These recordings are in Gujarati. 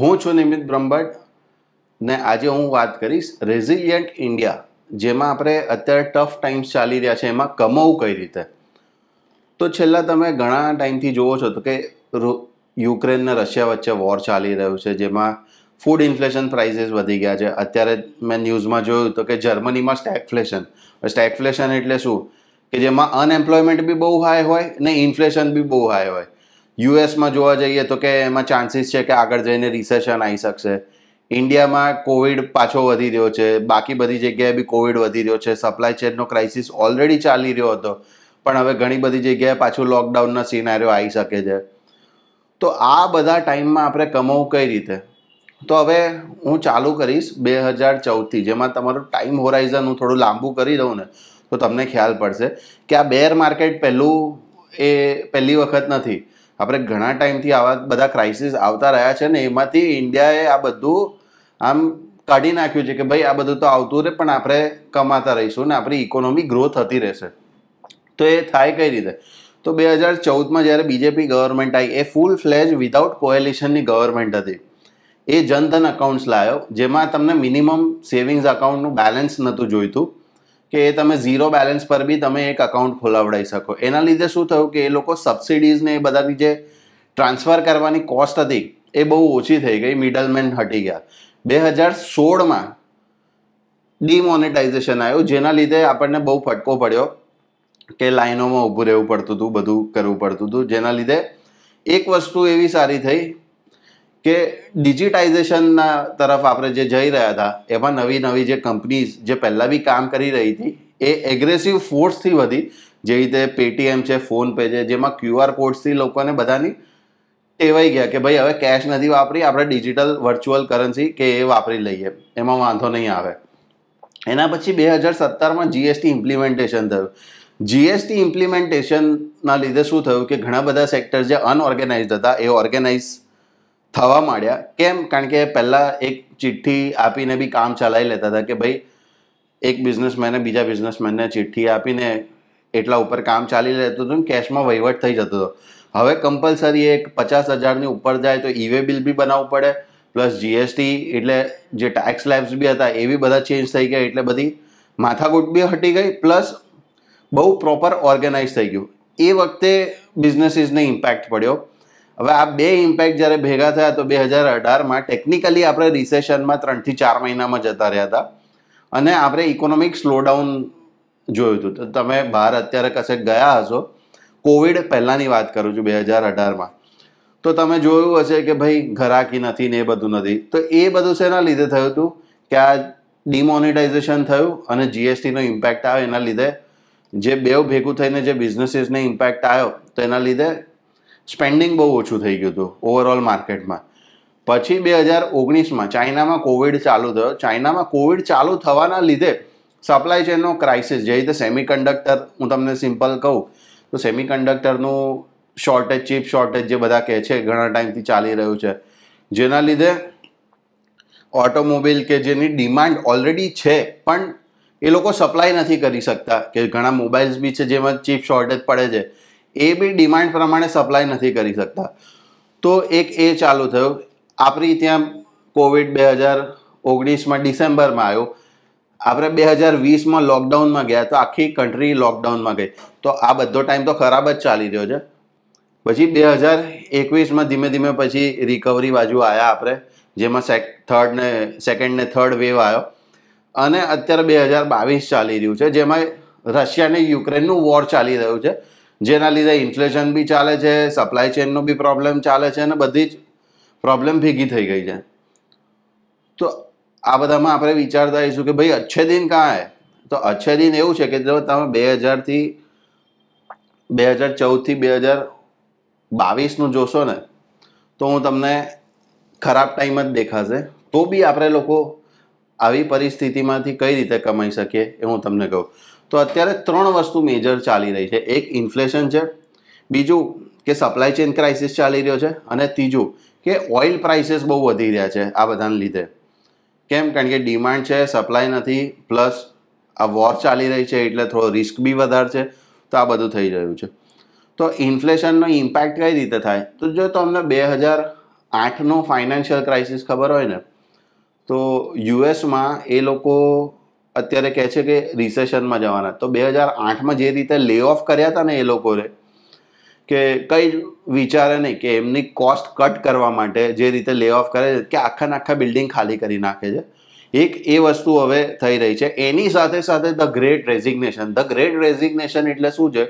હું છું નિમિત બ્રહ્મભટ્ટ ને આજે હું વાત કરીશ રેઝિલિયન્ટ ઇન્ડિયા જેમાં આપણે અત્યારે ટફ ટાઈમ્સ ચાલી રહ્યા છે, એમાં કમાવું કઈ રીતે? તો છેલ્લા તમે ઘણા ટાઈમથી જુઓ છો તો કે યુક્રેન ને રશિયા વચ્ચે વોર ચાલી રહ્યું છે, જેમાં ફૂડ ઇન્ફ્લેશન પ્રાઇઝિસ વધી ગયા છે. અત્યારે મેં ન્યૂઝમાં જોયું તો કે જર્મનીમાં સ્ટેગફ્લેશન સ્ટેગફ્લેશન એટલે શું? કે જેમાં અનએમ્પ્લોયમેન્ટ બી બહુ હાઈ હોય ને ઇન્ફ્લેશન બી બહુ હાઈ હોય. યુએસમાં જોવા જઈએ તો કે એમાં ચાન્સીસ છે કે આગળ જઈને રિસેશન આવી શકશે. ઇન્ડિયામાં કોવિડ પાછો વધી રહ્યો છે. બાકી બધી જગ્યાએ બી કોવિડ વધી રહ્યો છે. સપ્લાય ચેનનો ક્રાઇસિસ ઓલરેડી ચાલી રહ્યો હતો. પણ હવે ઘણી બધી જગ્યાએ પાછું લોકડાઉનના સિનારીઓ આવી શકે છે. તો આ બધા ટાઈમમાં આપણે કમાવું કઈ રીતે? તો હવે હું ચાલુ કરીશ બે હજાર ચૌદથી. જેમાં તમારું ટાઈમ હોરાઇઝન હું થોડું લાંબુ કરી દઉં ને, તો તમને ખ્યાલ પડશે કે આ બેર માર્કેટ પહેલું એ પહેલી વખત નથી. આપણે ઘણા ટાઈમથી આવા બધા ક્રાઇસિસ આવતા રહ્યા છે ને એમાંથી ઇન્ડિયાએ આ બધું આમ કાઢી નાખ્યું છે કે ભાઈ આ બધું તો આવતું રહે, પણ આપણે કમાતા રહીશું ને આપણી ઇકોનોમી ગ્રો થતી રહેશે. તો એ થાય કઈ રીતે? તો બે હજાર ચૌદમાં જ્યારે બીજેપી ગવર્મેન્ટ આવી એ ફૂલ ફ્લેજ વિધાઉટ કોએલિશનની ગવર્મેન્ટ હતી. એ જનધન અકાઉન્ટ્સ લાવ્યો જેમાં તમને મિનિમમ સેવિંગ્સ અકાઉન્ટનું બેલેન્સ નહોતું જોઈતું. કે તમે ઝીરો બેલેન્સ પર બી તમે એક અકાઉન્ટ ખોલાવડાવી શકો. એના લીધે શું થયું કે એ લોકો સબસિડીઝ ને એ બધાની જે ટ્રાન્સફર કરવાની કોસ્ટ હતી, એ બહુ ઓછી થઈ ગઈ મિડલમેન હટી ગયા. બે હજાર સોળમાં ડિમોનેટાઇઝેશન આવ્યું, જેના લીધે આપણને બહુ ફટકો પડ્યો કે લાઈનોમાં ઊભું રહેવું પડતું હતું, બધું કરવું પડતું હતું. જેના લીધે એક વસ્તુ એવી સારી થઈ કે ડિજિટાઇઝેશનના તરફ આપણે જે જઈ રહ્યા હતા, એમાં નવી નવી જે કંપનીઝ જે પહેલાં બી કામ કરી રહી હતી, એ એગ્રેસિવ ફોર્સથી વધી. જે રીતે પેટીએમ છે ફોનપે છે, જેમાં ક્યુઆર કોડ્સથી લોકોને બધાની ટેવાઈ ગયા કે ભાઈ હવે કેશ નથી વાપરી, આપણે ડિજિટલ વર્ચ્યુઅલ કરન્સી કે એ વાપરી લઈએ. એમાં વાંધો નહીં આવે. એના પછી બે હજાર સત્તરમાં જીએસટી ઇમ્પ્લિમેન્ટેશન થયું. જીએસટી ઇમ્પ્લિમેન્ટેશનના લીધે શું થયું કે ઘણા બધા સેક્ટર જે અનઓર્ગેનાઇઝડ હતા, એ ઓર્ગેનાઇઝ થવા માંડ્યા. કેમ? કારણ કે પહેલાં એક ચિઠ્ઠી આપીને બી કામ ચલાવી લેતા હતા કે ભાઈ, એક બિઝનેસમેને બીજા બિઝનેસમેનને ચિઠ્ઠી આપીને એટલા ઉપર કામ ચાલી લેતું હતું ને કેશમાં વહીવટ થઈ જતો હતો. હવે કમ્પલસરી એક પચાસ હજારની ઉપર જાય તો ઈવે બિલ બી બનાવવું પડે પ્લસ જીએસટી એટલે જે ટેક્સ લેબ્સ બી હતા એ બી બધા ચેન્જ થઈ ગયા એટલે બધી માથાકૂટ બી હટી ગઈ પ્લસ બહુ પ્રોપર ઓર્ગેનાઇઝ થઈ ગયું. એ વખતે બિઝનેસીસને ઇમ્પેક્ટ પડ્યો. હવે આ બે ઇમ્પેક્ટ જ્યારે ભેગા થયા તો બે હજાર અઢારમાં ટેકનિકલી આપણે રિસેશનમાં ત્રણથી ચાર મહિનામાં જતા રહ્યા હતા. અને આપણે ઇકોનોમિક સ્લોડાઉન જોયું હતું. તો તમે બહાર અત્યારે કશે ગયા હશો? કોવિડ પહેલાંની વાત કરું છું, બે હજાર અઢારમાં. તો તમે જોયું હશે કે ભાઈ ઘરાકી નથી ને એ બધું નથી. તો એ બધું શેના લીધે થયું હતું? કે આ ડિમોનિટાઇઝેશન થયું અને જીએસટીનો ઇમ્પેક્ટ આવ્યો. એના લીધે જે બે ભેગું થઈને જે બિઝનેસીસને ઇમ્પેક્ટ આવ્યો, તો એના લીધે સ્પેન્ડિંગ બહુ ઓછું થઈ ગયું હતું ઓવરઓલ માર્કેટમાં પછી બે હજાર ઓગણીસમાં ચાઇનામાં કોવિડ ચાલુ થયો. ચાઇનામાં કોવિડ ચાલુ થવાના લીધે સપ્લાય ચેનનો ક્રાઇસિસ જે રીતે સેમિકન્ડક્ટર હું તમને સિમ્પલ કહું, તો સેમિકન્ડક્ટરનું શોર્ટેજ ચીપ શોર્ટેજ જે બધા કહે છે, ઘણા ટાઈમથી ચાલી રહ્યું છે. જેના લીધે ઓટોમોબિલ કે જેની ડિમાન્ડ ઓલરેડી છે, પણ એ લોકો સપ્લાય નથી કરી શકતા, કે ઘણા મોબાઈલ્સ બી છે જેમાં ચીપ શોર્ટેજ પડે છે. એ બી ડિમાન્ડ પ્રમાણે સપ્લાય નથી કરી શકતા. તો એક એ ચાલુ થયું. આપણી ત્યાં કોવિડ બે હજાર ઓગણીસમાં ડિસેમ્બરમાં આવ્યો. આપણે બે હજાર વીસમાં લોકડાઉનમાં ગયા તો આખી કન્ટ્રી લોકડાઉનમાં ગઈ. તો આ બધો ટાઈમ તો ખરાબ જ ચાલી રહ્યો છે. પછી બે હજાર એકવીસમાં ધીમે ધીમે પછી રિકવરી બાજુ આવ્યા આપણે, જેમાં સેક થર્ડ ને સેકન્ડ ને થર્ડ વેવ આવ્યો. અને અત્યારે બે હજાર બાવીસ ચાલી રહ્યું છે, જેમાં રશિયા અને યુક્રેનનું વોર ચાલી રહ્યું છે. જેના લીધે ઇન્ફ્લેશન બી ચાલે છે સપ્લાય ચેનનો બી પ્રોબ્લેમ ચાલે છે અને બધી જ પ્રોબ્લેમ ભેગી થઈ ગઈ છે. તો આ બધામાં આપણે વિચારતા આવીશું કે ભાઈ અચ્છે દિન કાં હે તો અચ્છે દિન એવું છે કે જો તમે બે હજારથી બે હજાર ચૌદથી બે હજાર બાવીસનું જોશો ને, તો હું તમને ખરાબ ટાઈમ જ દેખાશે. તો બી આપણે લોકો આવી પરિસ્થિતિમાંથી કઈ રીતે કમાઈ શકીએ એ હું તમને કહું. તો અત્યારે ત્રણ વસ્તુ મેજર ચાલી રહી છે. એક ઇન્ફ્લેશન છે, બીજું કે સપ્લાય ચેન ક્રાઇસિસ ચાલી રહ્યો છે અને ત્રીજું કે ઓઇલ પ્રાઇસીસ બહુ વધી રહ્યા છે આ બધાને લીધે. કેમ? કારણ કે ડિમાન્ડ છે સપ્લાય નથી પ્લસ આ વોર ચાલી રહી છે એટલે થોડો રિસ્ક બી વધારે છે, તો આ બધું થઈ રહ્યું છે. તો ઇન્ફ્લેશનનો ઇમ્પેક્ટ કઈ રીતે થાય? તો જો તમને બે હજાર આઠનો ફાઇનાન્શિયલ ક્રાઇસિસ ખબર હોય ને, તો યુએસમાં એ લોકો અત્યારે કહે છે કે રિસેશનમાં જવાના. તો બે હજાર આઠમાં જે રીતે લે ઓફ કર્યા હતા ને એ લોકોએ, કે કંઈ વિચારે નહીં કે એમની કોસ્ટ કટ કરવા માટે જે રીતે લે ઓફ કરે કે આખા આખા બિલ્ડિંગ ખાલી કરી નાખે છે. એક એ વસ્તુ હવે થઈ રહી છે. એની સાથે સાથે the great resignation the great resignation એટલે શું છે?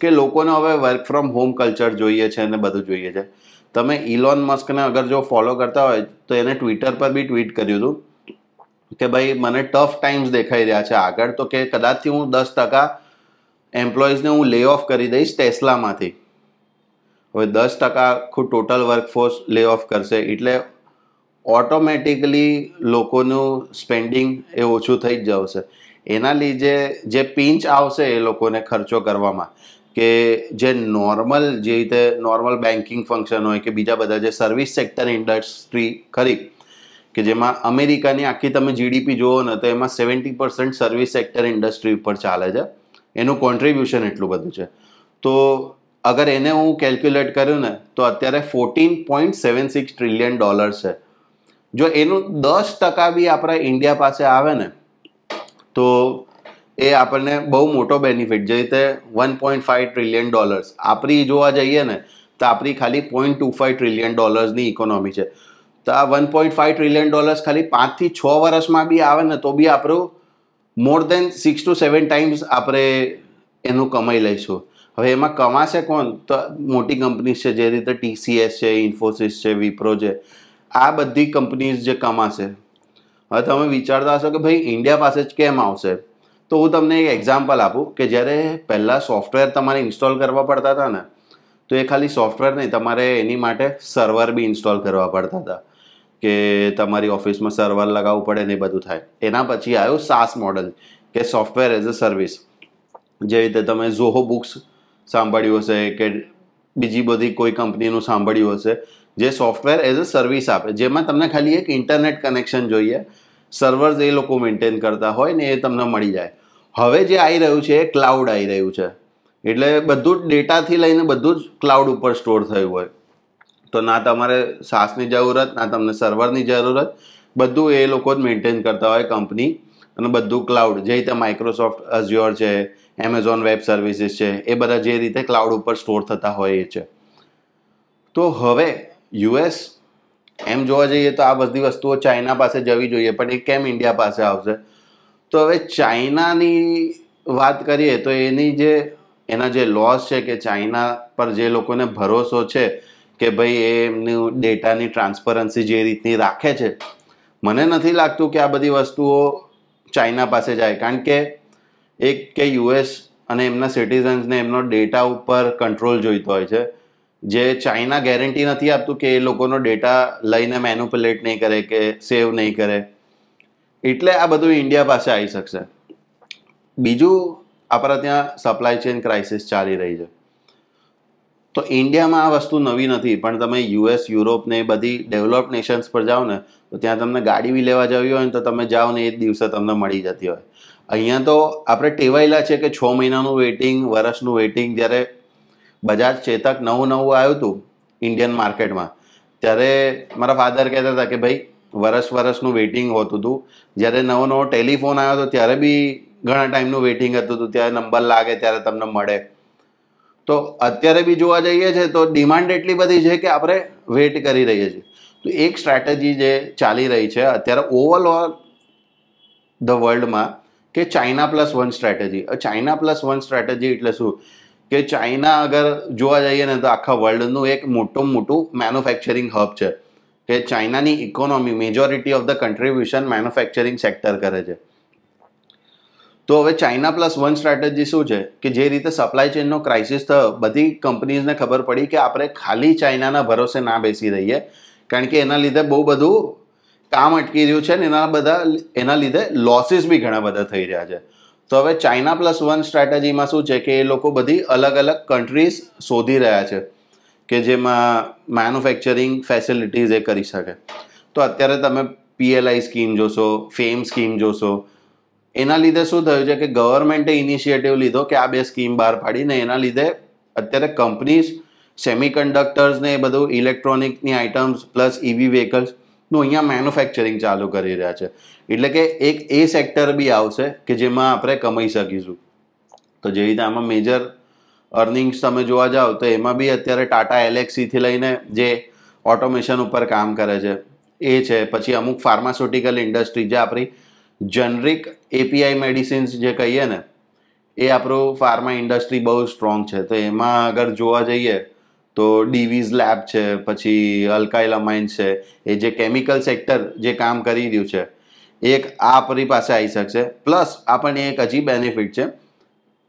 કે લોકોને હવે વર્ક ફ્રોમ હોમ કલ્ચર જોઈએ છે અને બધું જોઈએ છે. તમે ઇલોન મસ્કને અગર જો ફોલો કરતા હોય, તો એને ટ્વિટર પર બી ટ્વીટ કર્યું હતું. કે ભાઈ મને ટફ ટાઈમ્સ દેખાઈ રહ્યા છે. આગળ તો કે કદાચથી હું દસ ટકા એમ્પ્લોઈઝને હું લે ઓફ કરી દઈશ ટેસ્લામાંથી. હવે દસ ટકા આખું ટોટલ વર્કફોર્સ લે ઓફ કરશે. એટલે ઓટોમેટિકલી લોકોનું સ્પેન્ડિંગ એ ઓછું થઈ જ જશે. એના લીધે જે પિંચ આવશે એ લોકોને ખર્ચો કરવામાં કે જે નોર્મલ જે રીતે નોર્મલ બેન્કિંગ ફંક્શન હોય કે બીજા બધા જે સર્વિસ સેક્ટર ઇન્ડસ્ટ્રી ખરી કે જેમાં અમેરિકાની આખી તમે જીડીપી જુઓ ને, તો એમાં seventy percent service sector industry ઉપર ચાલે છે. એનું કોન્ટ્રીબ્યુશન એટલું બધું છે. તો અગર એને હું કેલ્ક્યુલેટ કર્યું ને, તો અત્યારે fourteen point seven six trillion dollar છે. જો એનું દસ ટકા બી આપણા ઇન્ડિયા પાસે આવે ને, તો એ આપણને બહુ મોટો બેનિફિટ જે રીતે one point five trillion dollars આપણી જોવા જઈએ ને, તો આપણી ખાલી પોઈન્ટ ટુ ફાઈવ ટ્રિલિયન ડોલર્સની ઇકોનોમી છે. તો આ one point five trillion dollars ખાલી પાંચથી છ વર્ષમાં બી આવે ને તો બી આપણું more than six to seven times આપણે એનું કમાઈ લઈશું. હવે એમાં કમાશે કોણ? તો મોટી કંપનીઝ છે, જે રીતે ટીસીએસ છે ઇન્ફોસિસ છે વિપ્રો છે, આ બધી કંપનીઝ જે કમાશે. હવે તમે વિચારતા હશો કે ભાઈ ઇન્ડિયા પાસે જ કેમ આવશે? તો હું તમને એક એક્ઝામ્પલ આપું કે જ્યારે પહેલાં સોફ્ટવેર તમારે ઇન્સ્ટોલ કરવા પડતા હતા ને, તો એ ખાલી સોફ્ટવેર નહીં, તમારે એની માટે સર્વર બી ઇન્સ્ટોલ કરવા પડતા હતા. કે તમારી ઓફિસમાં સર્વર લગાવવું પડે ને બધું થાય. એના પછી આવ્યો સાસ મોડલ, કે સોફ્ટવેર એઝ અ સર્વિસ જે રીતે તમે ઝોહો બુક્સ સાંભળ્યું હશે કે બીજી બધી કોઈ કંપનીનું સાંભળ્યું હશે, જે સોફ્ટવેર એઝ અ સર્વિસ આપે. જેમાં તમને ખાલી એક ઇન્ટરનેટ કનેક્શન જોઈએ સર્વર્સ એ લોકો મેન્ટેન કરતા હોય ને એ તમને મળી જાય. હવે જે આવી રહ્યું છે એ ક્લાઉડ આવી રહ્યું છે. એટલે બધું જ ડેટાથી લઈને બધું જ ક્લાઉડ ઉપર સ્ટોર થયું હોય. તો ના તમારે સાસની જરૂરત, ના તમને સર્વરની જરૂરત, બધું એ લોકો જ મેન્ટેન કરતા હોય કંપની અને બધું ક્લાઉડ જે રીતે માઇક્રોસોફ્ટ અઝ્યોર છે એમેઝોન વેબ સર્વિસીસ છે, એ બધા જે રીતે ક્લાઉડ ઉપર સ્ટોર થતા હોય એ છે. તો હવે યુએસ એમ જોવા જઈએ તો આ બધી વસ્તુઓ ચાઇના પાસે જવી જોઈએ, પણ એ કેમ ઇન્ડિયા પાસે આવશે? તો હવે ચાઇનાની વાત કરીએ તો એની જે, એના જે લોસ છે કે ચાઇના પર જે લોકોને ભરોસો છે કે ભાઈ એમનું ડેટાની ટ્રાન્સપરન્સી જે રીતની રાખે છે, મને નથી લાગતું કે આ બધી વસ્તુઓ ચાઇના પાસે જાય. કારણ કે એક કે યુએસ અને એમના સિટીઝન્સને એમનો ડેટા ઉપર કંટ્રોલ જોઈતો હોય છે. જે ચાઇના ગેરંટી નથી આપતું કે એ લોકોનો ડેટા લઈને મેન્યુપ્યુલેટ નહીં કરે કે સેવ નહીં કરે. એટલે આ બધું ઇન્ડિયા પાસે આવી શકશે. બીજું આપણા ત્યાં સપ્લાય ચેન ક્રાઇસિસ ચાલી રહી છે. તો ઇન્ડિયામાં આ વસ્તુ નવી નથી, પણ તમે યુએસ યુરોપ ને બધી ડેવલપ નેશન્સ પર જાઓ ને, તો ત્યાં તમને ગાડી બી લેવા જવી હોય ને તો તમે જાઓ ને એ જ દિવસે તમને મળી જતી હોય. અહીંયા તો આપણે ટેવાયેલા છે કે છ મહિનાનું વેઇટિંગ વર્ષનું વેઇટિંગ જ્યારે બજાજ ચેતક નવું નવું આવ્યું હતું ઇન્ડિયન માર્કેટમાં ત્યારે મારા ફાધર કહેતા હતા કે ભાઈ વરસ વરસનું વેઇટિંગ હોતું હતું જ્યારે નવો નવો ટેલિફોન આવ્યો હતો ત્યારે બી ઘણા ટાઈમનું વેઇટિંગ હતું હતું ત્યારે નંબર લાગે ત્યારે તમને મળે. તો અત્યારે બી જોવા જઈએ છે તો ડિમાન્ડ એટલી બધી છે કે આપણે વેઇટ કરી રહીએ છીએ. તો એક સ્ટ્રેટેજી જે ચાલી રહી છે અત્યારે ઓવરઓલ ધ વર્લ્ડમાં કે China plus one strategy China plus one strategy એટલે શું? કે ચાઇના અગર જોવા જઈએ ને તો આખા વર્લ્ડનું એક મોટું મોટું મેન્યુફેક્ચરિંગ હબ છે. કે ચાઇનાની economy majority of the contribution manufacturing sector કરે છે. તો હવે ચાઇના પ્લસ વન સ્ટ્રેટેજી શું છે? કે જે રીતે સપ્લાય ચેનનો ક્રાઇસિસ થયો, બધી કંપનીઝને ખબર પડી કે આપણે ખાલી ચાઇનાના ભરોસે ના બેસી રહીએ. કારણ કે એના લીધે બહુ બધું કામ અટકી રહ્યું છે ને એના બધા એના લીધે લોસીસ બી ઘણા બધા થઈ રહ્યા છે. તો હવે ચાઇના પ્લસ વન સ્ટ્રેટેજીમાં શું છે કે એ લોકો બધી અલગ અલગ કન્ટ્રીઝ શોધી રહ્યા છે કે જેમાં મેન્યુફેક્ચરિંગ ફેસિલિટીઝ એ કરી શકે. તો અત્યારે તમે પીએલઆઈ સ્કીમ જોશો ફેમ સ્કીમ જોશો એના લીધે શું થયું છે કે ગવર્મેન્ટે ઇનિશિયેટિવ લીધો કે આ બે સ્કીમ બહાર પાડીને એના લીધે અત્યારે કંપનીઝ સેમિકન્ડક્ટર્સને એ બધું ઇલેક્ટ્રોનિકની આઇટમ્સ પ્લસ ઇવી વ્હીકલ્સનું અહીંયા મેન્યુફેક્ચરિંગ ચાલુ કરી રહ્યા છે. એટલે કે એક એ સેક્ટર બી આવશે કે જેમાં આપણે કમાઈ શકીશું. તો જેવી રીતે આમાં મેજર અર્નિંગ્સ તમે જોવા જાઓ તો એમાં બી અત્યારે ટાટા એલેક્સીથી લઈને જે ઓટોમેશન ઉપર કામ કરે છે, એ છે. પછી અમુક ફાર્માસ્યુટિકલ ઇન્ડસ્ટ્રી જે આપણી જનરિક એપીઆઈ મેડિસિન્સ જે કહીએ ને, એ આપણું ફાર્મા ઇન્ડસ્ટ્રી બહુ સ્ટ્રોંગ છે. તો એમાં અગર જોવા જઈએ તો ડીવીઝ લેબ છે, પછી અલ્કાઇલ માઇન્સ છે, એ જે કેમિકલ સેક્ટર જે કામ કરી રહ્યું છે, એક આપણી પાસે આવી શકશે. પ્લસ આપણને એક હજી બેનિફિટ છે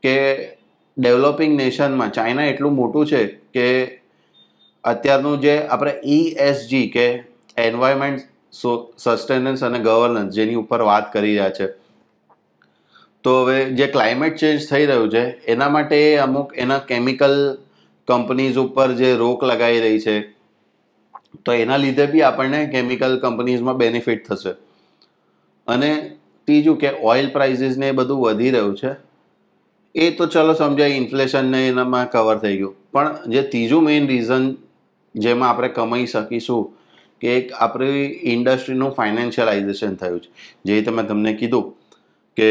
કે ડેવલપિંગ નેશનમાં ચાઇના એટલું મોટું છે કે અત્યારનું જે આપણે ઈએસજી કે એન્વાયરમેન્ટ સસ્ટેનન્સ અને ગવર્નન્સ જેની ઉપર વાત કરી રહ્યા છે. તો હવે જે ક્લાઇમેટ ચેન્જ થઈ રહ્યું છે, એના માટે અમુક એના કેમિકલ કંપનીઝ ઉપર જે રોક લગાવી રહી છે, તો એના લીધે બી આપણને કેમિકલ કંપનીઝમાં બેનિફિટ થશે. અને ત્રીજું કે ઓઇલ પ્રાઇસીસને એ બધું વધી રહ્યું છે, એ તો ચલો સમજાય ઇન્ફ્લેશનને એનામાં કવર થઈ ગયું. પણ જે ત્રીજું મેઇન રીઝન જેમાં આપણે કમાઈ શકીશું કે એક આપણી ઇન્ડસ્ટ્રીનું ફાઇનાન્શિયલાઇઝેશન થયું છે. જે રીતે મેં તમને કીધું કે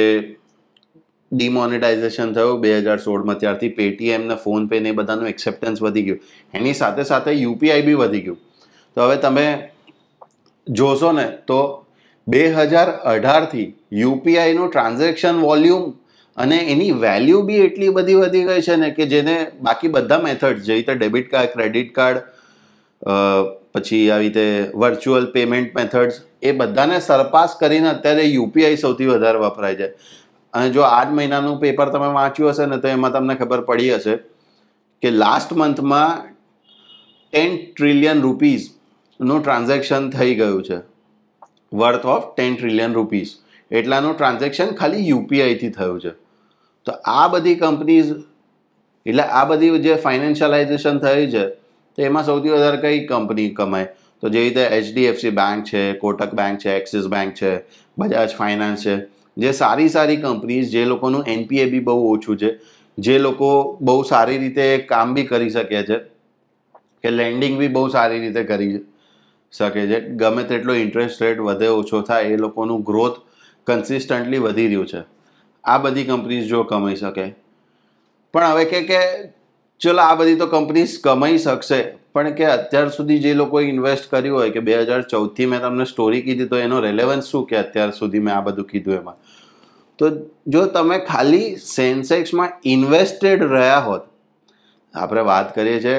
ડિમોનિટાઇઝેશન થયું બે હજાર સોળમાં, ત્યારથી પેટીએમ ને ફોનપે ને એ બધાનું એક્સેપ્ટન્સ વધી ગયું. એની સાથે સાથે યુપીઆઈ બી વધી ગયું. તો હવે તમે જોશો ને તો બે હજાર અઢારથી યુપીઆઈનું ટ્રાન્ઝેક્શન વોલ્યુમ અને એની વેલ્યુ બી એટલી બધી વધી ગઈ છે ને કે જેને બાકી બધા મેથડ, જે રીતે ડેબિટ કાર્ડ, ક્રેડિટ કાર્ડ પછી આવી રીતે વર્ચ્યુઅલ પેમેન્ટ મેથડ્સ એ બધાને સરપાસ કરીને અત્યારે યુપીઆઈ સૌથી વધારે વપરાય છે. અને જો આઠ મહિનાનું પેપર તમે વાંચ્યું હશે ને તો એમાં તમને ખબર પડી હશે કે લાસ્ટ મંથમાં ટેન ટ્રિલિયન રૂપીઝનું ટ્રાન્ઝેક્શન થઈ ગયું છે. Worth of ten trillion rupees એટલાનું transaction ખાલી યુપીઆઈથી થયું છે. તો આ બધી કંપનીઝ એટલે આ બધી જે ફાઇનાન્શિયલાઇઝેશન થઈ છે તો એમાં સૌથી વધારે કઈ કંપની કમાય? તો જે રીતે એચડીએફસી બેંક છે, કોટક બેંક છે, એક્સિસ બેંક છે, બજાજ ફાઇનાન્સ છે, જે સારી સારી કંપનીઝ, જે લોકોનું એનપીએ બી બહુ ઓછું છે, જે લોકો બહુ સારી રીતે કામ બી કરી શકે છે, કે લેન્ડિંગ બી બહુ સારી રીતે કરી શકે છે. ગમે તેટલો ઇન્ટરેસ્ટ રેટ વધે, ઓછો થાય, એ લોકોનું ગ્રોથ કન્સિસ્ટન્ટલી વધી રહ્યું છે. આ બધી કંપનીઝ જો કમાઈ શકે. પણ હવે કે કે ચલો, આ બધી તો કંપનીઝ કમાઈ શકશે. પણ કે અત્યાર સુધી જે લોકોએ ઇન્વેસ્ટ કર્યું હોય, કે બે હજાર ચૌદથી મેં તમને સ્ટોરી કીધી, તો એનો રેલેવન્સ શું કે અત્યાર સુધી મેં આ બધું કીધું એમાં? તો જો તમે ખાલી સેન્સેક્સમાં ઇન્વેસ્ટેડ રહ્યા હોત, આપણે વાત કરીએ છીએ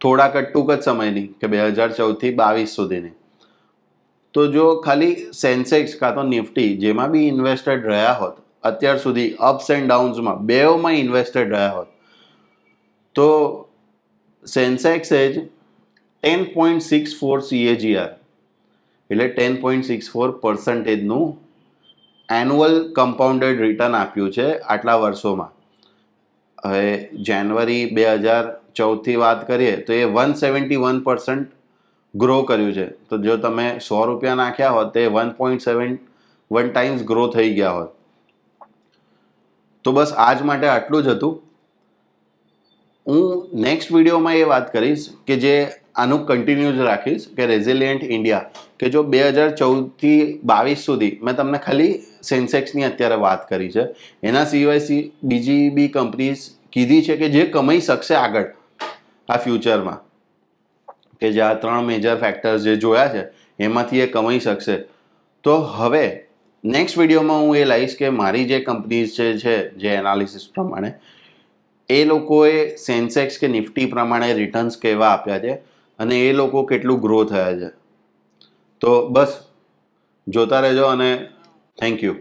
થોડાક ટૂંક જ સમયની, કે બે હજાર ચૌદથી બાવીસ સુધીની. તો જો ખાલી સેન્સેક્સ કાં તો નિફ્ટી, જેમાં બી ઇન્વેસ્ટેડ રહ્યા હોત, અત્યાર સુધી અપ્સ એન્ડ ડાઉન્સમાં બેઓમાં ઇન્વેસ્ટેડ રહ્યા હોત તો સેન્સેક્સ જ ten point six four CAGR એટલે ટેન પોઈન્ટ સિક્સ ફોર પર્સન્ટેજનું એન્યુઅલ કમ્પાઉન્ડેડ રિટર્ન આપ્યું છે આટલા વર્ષોમાં. હવે જાન્યુઆરી બે હજાર ચૌદથી વાત કરીએ તો એ one seventy one percent grow કર્યું છે. તો જો તમે સો રૂપિયા નાખ્યા હોત તે one point seven one times grow થઈ ગયા હોત. તો બસ આજ માટે આટલું જ હતું. હું નેક્સ્ટ વિડીયોમાં એ વાત કરીશ કે જે આનું કન્ટિન્યુ જ રાખીશ કે રેઝિલિયન્ટ ઇન્ડિયા કે જો બે હજાર ચૌદથી બાવીસ સુધી મેં તમને ખાલી સેન્સેક્સની અત્યારે વાત કરી છે. એના સિવાય બીજી બી કંપનીઝ કીધી છે કે જે કમાઈ શકશે આગળ આ ફ્યુચરમાં કે જે આ ત્રણ મેજર ફેક્ટર્સ જે જોયા છે, એમાંથી એ કમાઈ શકશે. તો હવે નેક્સ્ટ વિડીયોમાં હું એ લાવીશ કે મારી જે કંપનીઝ જે છે, જે એનાલિસિસ પ્રમાણે એ લોકોએ સેન્સેક્સ કે નિફ્ટી પ્રમાણે રિટર્ન્સ કેવા આપ્યા છે અને એ લોકો કેટલું ગ્રો થયા છે. તો બસ, જોતા રહેજો અને થેન્ક યુ